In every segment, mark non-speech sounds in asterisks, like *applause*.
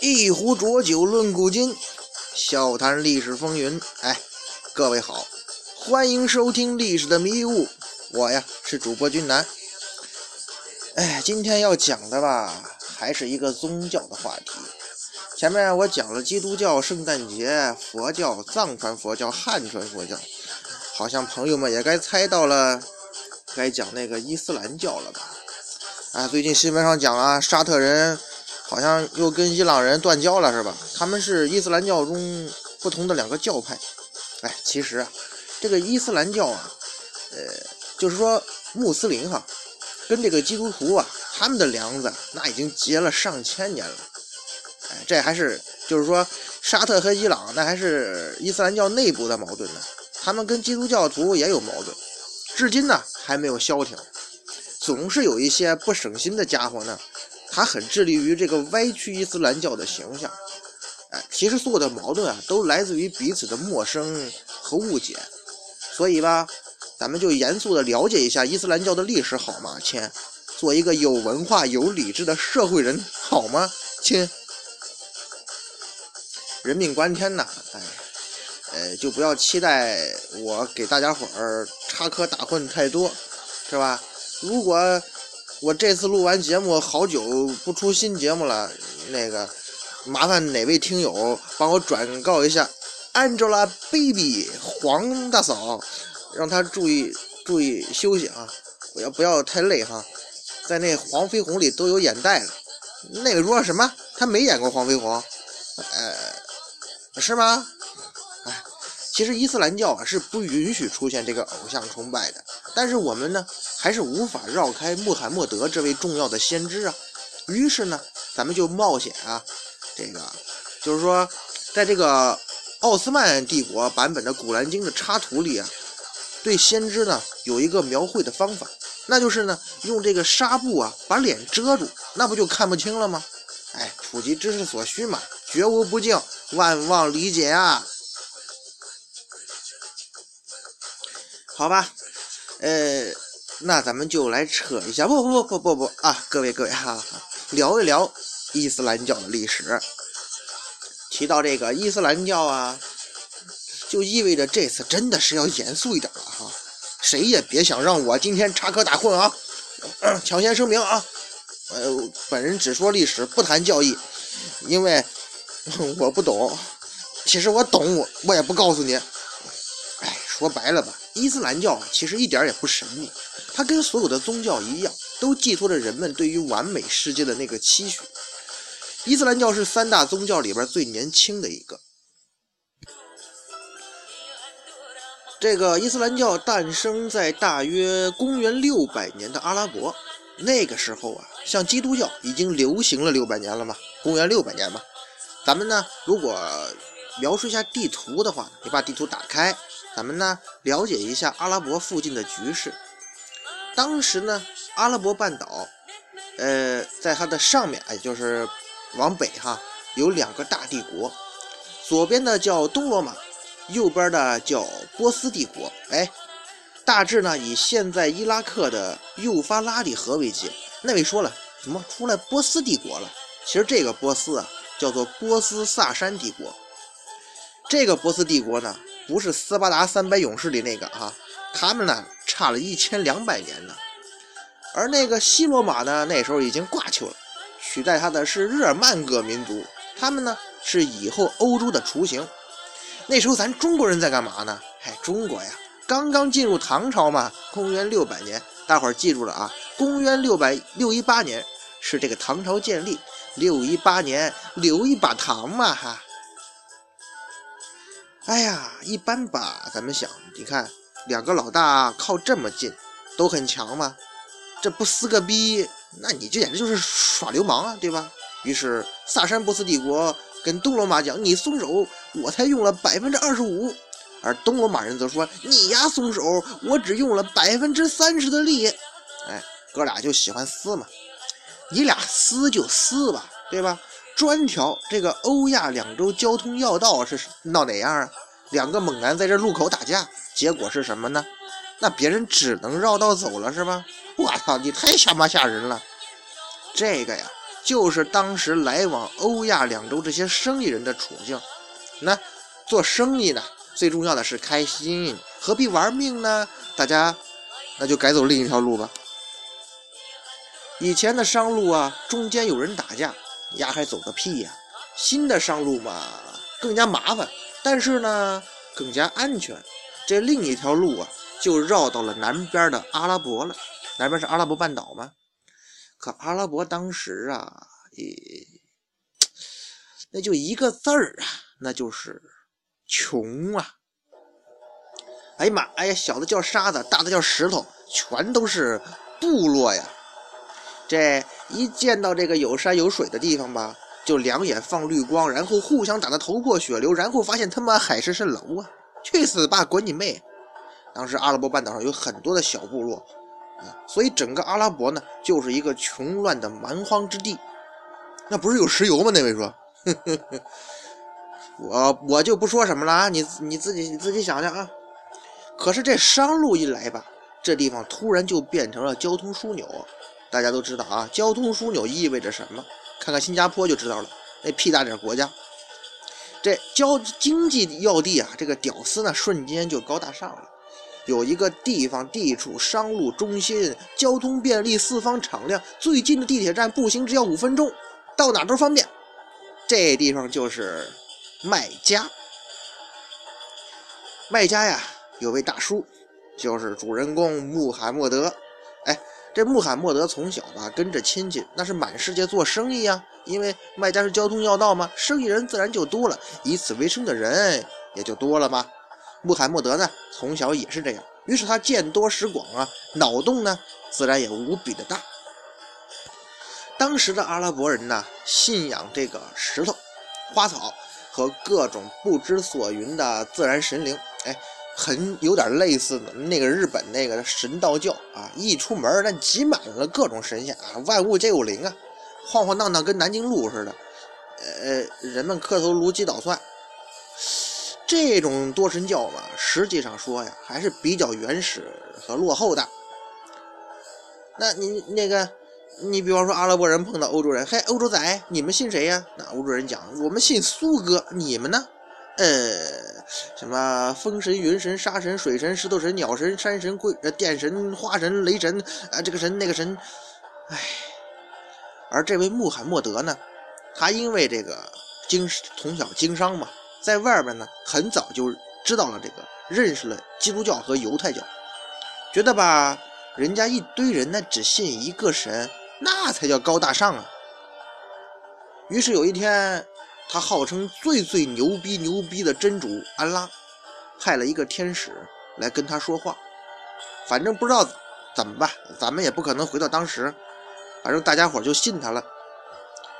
一壶浊酒论古今，笑谈历史风云。哎，各位好，欢迎收听《历史的迷雾》，我呀是主播君南。哎，今天要讲的吧，还是一个宗教的话题。前面我讲了基督教圣诞节、佛教藏传佛教、汉传佛教，好像朋友们也该猜到了，该讲那个伊斯兰教了吧？啊，最近新闻上讲啊，沙特人。好像又跟伊朗人断交了，是吧？他们是伊斯兰教中不同的两个教派。哎，其实啊，这个伊斯兰教啊，呃，就是说穆斯林哈，跟这个基督徒啊，他们的梁子那已经结了上千年了。哎，这还是就是说沙特和伊朗那还是伊斯兰教内部的矛盾呢。他们跟基督教徒也有矛盾，至今呢还没有消停。总是有一些不省心的家伙呢。他很致力于这个歪曲伊斯兰教的形象，哎，其实所有的矛盾啊，都来自于彼此的陌生和误解，所以吧，咱们就严肃的了解一下伊斯兰教的历史好吗，亲？做一个有文化、有理智的社会人好吗，亲？人命关天呐，哎，呃，就不要期待我给大家伙儿插科打诨太多，是吧？如果。我这次录完节目，好久不出新节目了。那个，麻烦哪位听友帮我转告一下，Angelababy 黄大嫂，让她注意注意休息啊，不要不要太累哈。在那黄飞鸿里都有眼袋了，那个说什么？他没演过黄飞鸿？呃，是吗？哎，其实伊斯兰教啊是不允许出现这个偶像崇拜的，但是我们呢？还是无法绕开穆罕默德这位重要的先知啊！于是呢，咱们就冒险啊，这个就是说，在这个奥斯曼帝国版本的《古兰经》的插图里啊，对先知呢有一个描绘的方法，那就是呢用这个纱布啊把脸遮住，那不就看不清了吗？哎，普及知识所需嘛，绝无不敬，万望理解啊！好吧，呃。那咱们就来扯一下，不不不不不不啊！各位各位哈，聊一聊伊斯兰教的历史。提到这个伊斯兰教啊，就意味着这次真的是要严肃一点了。谁也别想让我今天插科打诨啊！抢先声明啊，呃，本人只说历史，不谈教义，因为 *laughs* 我不懂。其实我懂，我我也不告诉你。哎，说白了吧，伊斯兰教其实一点也不神秘。它跟所有的宗教一样，都寄托着人们对于完美世界的那个期许。伊斯兰教是三大宗教里边最年轻的一个。这个伊斯兰教诞生在大约公元六百年的阿拉伯，那个时候啊，像基督教已经流行了六百年了嘛，公元六百年嘛。咱们呢，如果描述一下地图的话，你把地图打开，咱们呢了解一下阿拉伯附近的局势。当时呢，阿拉伯半岛，呃，在它的上面，哎，就是往北哈，有两个大帝国，左边的叫东罗马，右边的叫波斯帝国。哎，大致呢以现在伊拉克的幼发拉底河为界。那位说了，怎么出来波斯帝国了？其实这个波斯啊，叫做波斯萨珊帝国。这个波斯帝国呢，不是斯巴达三百勇士里那个哈。他们呢差了一千两百年呢，而那个西罗马呢那时候已经挂球了，取代他的是日耳曼各民族，他们呢是以后欧洲的雏形。那时候咱中国人在干嘛呢？嗨，中国呀，刚刚进入唐朝嘛，公元六百年，大伙儿记住了啊，公元六百六一八年是这个唐朝建立，六一八年留一把唐嘛哈。哎呀，一般吧，咱们想，你看。两个老大靠这么近，都很强嘛？这不撕个逼，那你这简直就是耍流氓啊，对吧？于是萨珊波斯帝国跟东罗马讲：“你松手，我才用了百分之二十五。”而东罗马人则说：“你丫松手，我只用了百分之三十的力。”哎，哥俩就喜欢撕嘛，你俩撕就撕吧，对吧？专挑这个欧亚两洲交通要道是闹哪样啊？两个猛男在这路口打架，结果是什么呢？那别人只能绕道走了，是吧？我操，你太吓妈吓人了！这个呀，就是当时来往欧亚两洲这些生意人的处境。那做生意呢，最重要的是开心，何必玩命呢？大家那就改走另一条路吧。以前的商路啊，中间有人打架，丫还走个屁呀！新的商路嘛，更加麻烦，但是呢，更加安全。这另一条路啊。就绕到了南边的阿拉伯了，南边是阿拉伯半岛吗？可阿拉伯当时啊，也那就一个字儿啊，那就是穷啊！哎呀妈，哎呀，小的叫沙子，大的叫石头，全都是部落呀。这一见到这个有山有水的地方吧，就两眼放绿光，然后互相打得头破血流，然后发现他妈海市蜃楼啊！去死吧，滚你妹！当时阿拉伯半岛上有很多的小部落，所以整个阿拉伯呢就是一个穷乱的蛮荒之地。那不是有石油吗？那位说，*laughs* 我我就不说什么了啊，你你自己你自己想想啊。可是这商路一来吧，这地方突然就变成了交通枢纽。大家都知道啊，交通枢纽意味着什么？看看新加坡就知道了，那屁大点国家，这交经济要地啊，这个屌丝呢瞬间就高大上了。有一个地方地处商路中心，交通便利，四方敞亮，最近的地铁站步行只要五分钟，到哪都方便。这地方就是麦家。麦家呀，有位大叔，就是主人公穆罕默德。哎，这穆罕默德从小吧跟着亲戚，那是满世界做生意呀。因为麦家是交通要道嘛，生意人自然就多了，以此为生的人也就多了嘛。穆罕默德呢，从小也是这样，于是他见多识广啊，脑洞呢自然也无比的大。当时的阿拉伯人呢，信仰这个石头、花草和各种不知所云的自然神灵，哎，很有点类似那个日本那个神道教啊，一出门那挤满了各种神仙啊，万物皆有灵啊，晃晃荡荡跟南京路似的，呃，人们磕头如鸡捣蒜。这种多神教嘛，实际上说呀，还是比较原始和落后的。那你那个，你比方说阿拉伯人碰到欧洲人，嘿，欧洲仔，你们信谁呀？那欧洲人讲，我们信苏哥，你们呢？呃，什么风神、云神、沙神、水神、石头神、鸟神、山神、贵呃电神、花神、雷神啊，这个神那个神，唉。而这位穆罕默德呢，他因为这个经从小经商嘛。在外边呢，很早就知道了这个，认识了基督教和犹太教，觉得吧，人家一堆人呢只信一个神，那才叫高大上啊。于是有一天，他号称最最牛逼牛逼的真主安拉，派了一个天使来跟他说话。反正不知道怎么办，咱们也不可能回到当时，反正大家伙就信他了。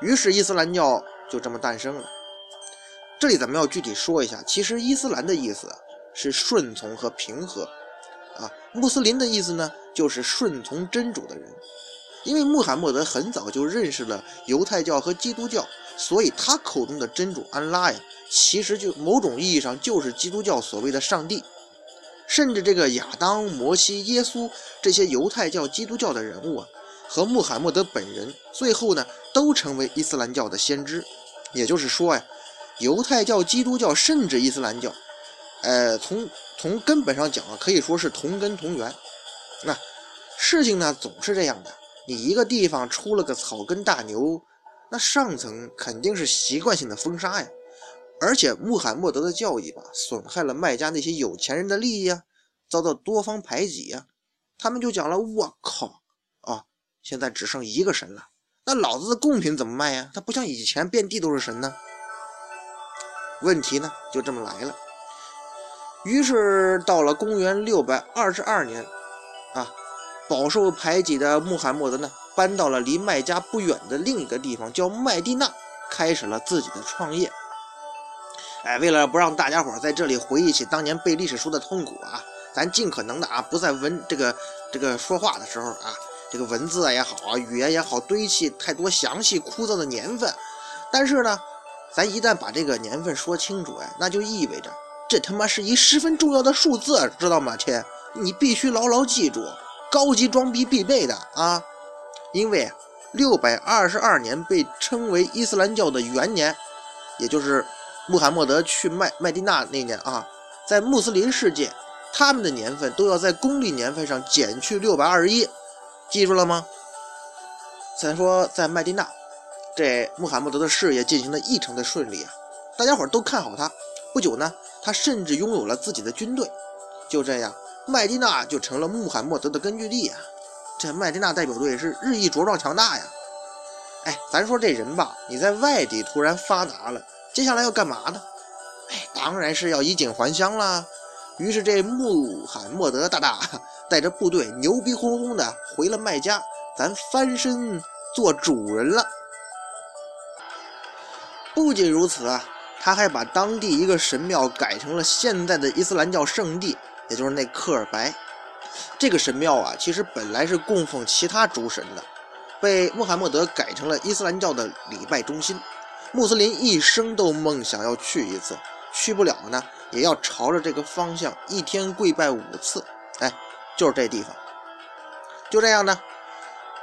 于是伊斯兰教就这么诞生了。这里咱们要具体说一下，其实伊斯兰的意思是顺从和平和，啊，穆斯林的意思呢就是顺从真主的人。因为穆罕默德很早就认识了犹太教和基督教，所以他口中的真主安拉呀，其实就某种意义上就是基督教所谓的上帝。甚至这个亚当、摩西、耶稣这些犹太教、基督教的人物啊，和穆罕默德本人最后呢都成为伊斯兰教的先知。也就是说呀。犹太教、基督教，甚至伊斯兰教，呃，从从根本上讲啊，可以说是同根同源。那事情呢，总是这样的。你一个地方出了个草根大牛，那上层肯定是习惯性的封杀呀。而且穆罕默德的教义吧，损害了麦加那些有钱人的利益啊，遭到多方排挤呀。他们就讲了：“我靠啊，现在只剩一个神了，那老子的贡品怎么卖呀？他不像以前遍地都是神呢。”问题呢就这么来了。于是到了公元六百二十二年，啊，饱受排挤的穆罕默德呢，搬到了离麦加不远的另一个地方，叫麦地那，开始了自己的创业。哎，为了不让大家伙在这里回忆起当年背历史书的痛苦啊，咱尽可能的啊，不在文这个这个说话的时候啊，这个文字啊也好啊，语言也好，堆砌太多详细枯燥的年份。但是呢，咱一旦把这个年份说清楚，哎，那就意味着这他妈是一十分重要的数字，知道吗？亲，你必须牢牢记住，高级装逼必备的啊！因为六百二十二年被称为伊斯兰教的元年，也就是穆罕默德去麦麦地那那年啊，在穆斯林世界，他们的年份都要在公历年份上减去六百二十一，记住了吗？再说在麦地那。这穆罕默德的事业进行的异常的顺利啊，大家伙都看好他。不久呢，他甚至拥有了自己的军队。就这样，麦地那就成了穆罕默德的根据地啊。这麦地那代表队是日益茁壮强大呀。哎，咱说这人吧，你在外地突然发达了，接下来要干嘛呢？哎，当然是要衣锦还乡啦。于是这穆罕默德大大 *laughs* 带着部队牛逼哄哄的回了麦加，咱翻身做主人了。不仅如此啊，他还把当地一个神庙改成了现在的伊斯兰教圣地，也就是那克尔白。这个神庙啊，其实本来是供奉其他诸神的，被穆罕默德改成了伊斯兰教的礼拜中心。穆斯林一生都梦想要去一次，去不了呢，也要朝着这个方向一天跪拜五次。哎，就是这地方。就这样呢。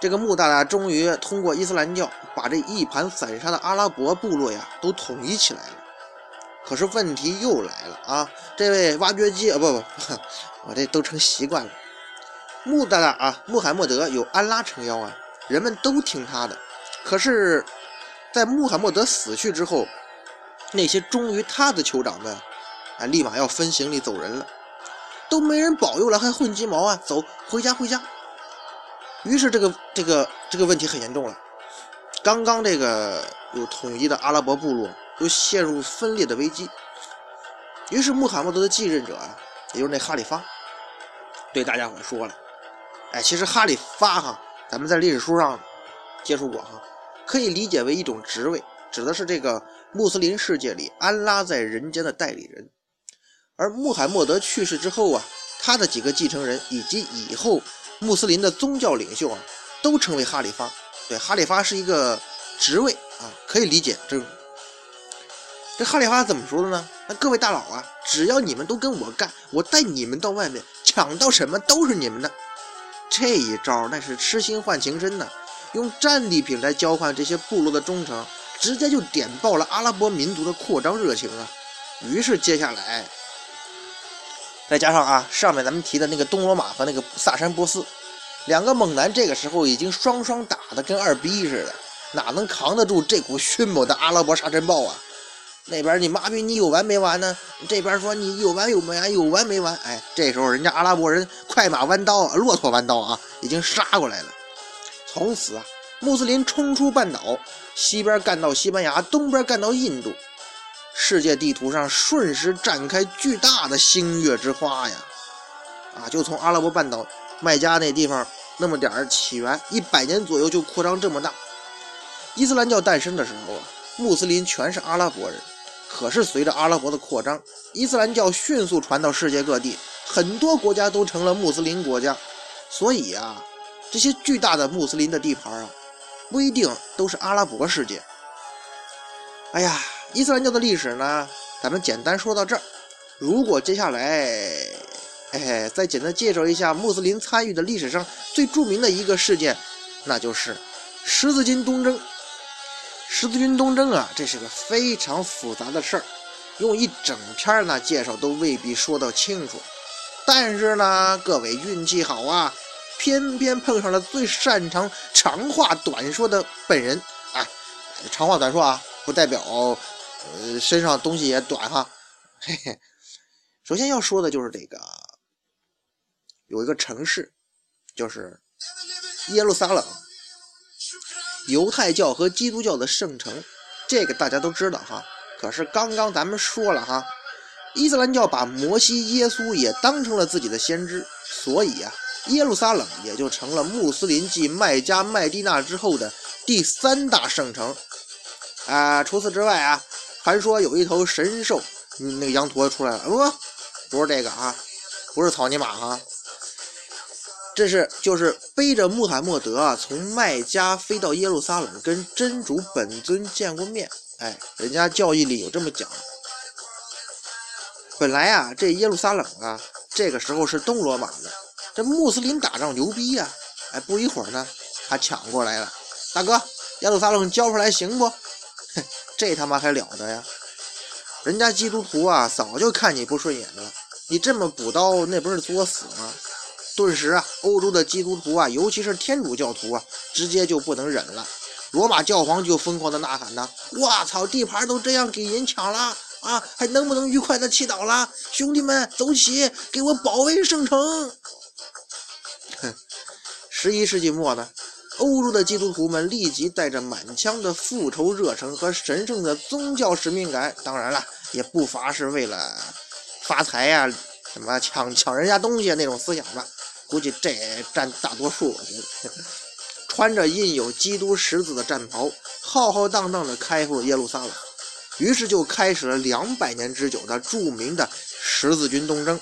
这个穆大大终于通过伊斯兰教把这一盘散沙的阿拉伯部落呀都统一起来了。可是问题又来了啊！这位挖掘机啊，不不，我这都成习惯了。穆大大啊，穆罕默德有安拉撑腰啊，人们都听他的。可是，在穆罕默德死去之后，那些忠于他的酋长们啊，立马要分行李走人了，都没人保佑了，还混鸡毛啊？走，回家，回家。于是，这个这个这个问题很严重了。刚刚这个有统一的阿拉伯部落又陷入分裂的危机。于是，穆罕默德的继任者啊，也就是那哈里发，对大家伙说了：“哎，其实哈里发哈，咱们在历史书上接触过哈，可以理解为一种职位，指的是这个穆斯林世界里安拉在人间的代理人。而穆罕默德去世之后啊，他的几个继承人以及以后。”穆斯林的宗教领袖啊，都称为哈里发。对，哈里发是一个职位啊，可以理解。这这哈里发怎么说的呢？那各位大佬啊，只要你们都跟我干，我带你们到外面抢到什么都是你们的。这一招那是痴心换情深呐，用战利品来交换这些部落的忠诚，直接就点爆了阿拉伯民族的扩张热情啊。于是接下来。再加上啊，上面咱们提的那个东罗马和那个萨珊波斯两个猛男，这个时候已经双双打的跟二逼似的，哪能扛得住这股迅猛的阿拉伯沙尘暴啊？那边你妈逼你有完没完呢？这边说你有完有没完，有完没完？哎，这时候人家阿拉伯人快马弯刀，骆驼弯刀啊，已经杀过来了。从此啊，穆斯林冲出半岛，西边干到西班牙，东边干到印度。世界地图上瞬时展开巨大的星月之花呀！啊，就从阿拉伯半岛麦加那地方那么点儿起源，一百年左右就扩张这么大。伊斯兰教诞生的时候啊，穆斯林全是阿拉伯人。可是随着阿拉伯的扩张，伊斯兰教迅速传到世界各地，很多国家都成了穆斯林国家。所以啊，这些巨大的穆斯林的地盘啊，不一定都是阿拉伯世界。哎呀！伊斯兰教的历史呢，咱们简单说到这儿。如果接下来，哎，再简单介绍一下穆斯林参与的历史上最著名的一个事件，那就是十字军东征。十字军东征啊，这是个非常复杂的事儿，用一整篇呢介绍都未必说得清楚。但是呢，各位运气好啊，偏偏碰上了最擅长长话短说的本人啊！长话短说啊，不代表。呃，身上东西也短哈，*laughs* 嘿嘿。首先要说的就是这个，有一个城市，就是耶路撒冷，犹太教和基督教的圣城，这个大家都知道哈。可是刚刚咱们说了哈，伊斯兰教把摩西、耶稣也当成了自己的先知，所以啊，耶路撒冷也就成了穆斯林继麦加、麦地那之后的第三大圣城啊。除此之外啊。还说有一头神兽，嗯那个羊驼出来了，不，不是这个啊，不是草泥马哈。这是就是背着穆罕默德啊，从麦加飞到耶路撒冷，跟真主本尊见过面。哎，人家教义里有这么讲。本来啊，这耶路撒冷啊，这个时候是东罗马的，这穆斯林打仗牛逼呀！哎，不一会儿呢，他抢过来了。大哥，耶路撒冷交出来行不？*laughs* 这他妈还了得呀！人家基督徒啊，早就看你不顺眼了。你这么补刀，那不是作死吗？顿时啊，欧洲的基督徒啊，尤其是天主教徒啊，直接就不能忍了。罗马教皇就疯狂的呐喊呐：“我操，地盘都这样给人抢了啊，还能不能愉快的祈祷了？兄弟们，走起，给我保卫圣城！”哼，十一世纪末呢，欧洲的基督徒们立即带着满腔的复仇热忱和神圣的宗教使命感，当然了，也不乏是为了发财呀，什么抢抢人家东西那种思想吧。估计这占大多数，我觉得。穿着印有基督十字的战袍，浩浩荡荡地开赴耶路撒冷，于是就开始了两百年之久的著名的十字军东征。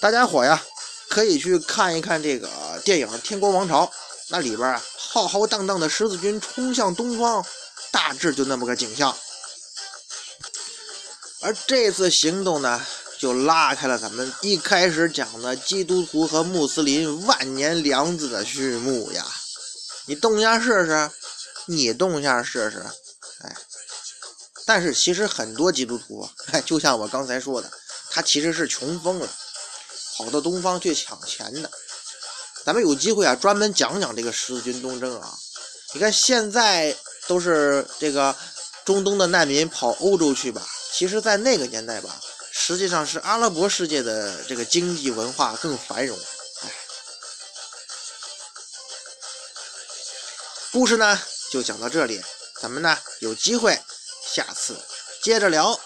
大家伙呀，可以去看一看这个电影《天国王朝》，那里边啊，浩浩荡荡的十字军冲向东方，大致就那么个景象。而这次行动呢？就拉开了咱们一开始讲的基督徒和穆斯林万年梁子的序幕呀！你动一下试试，你动一下试试，哎！但是其实很多基督徒，*laughs* 哎，就像我刚才说的，他其实是穷疯了，跑到东方去抢钱的。咱们有机会啊，专门讲讲这个十字军东征啊！你看现在都是这个中东的难民跑欧洲去吧，其实，在那个年代吧。实际上是阿拉伯世界的这个经济文化更繁荣。哎，故事呢就讲到这里，咱们呢有机会下次接着聊。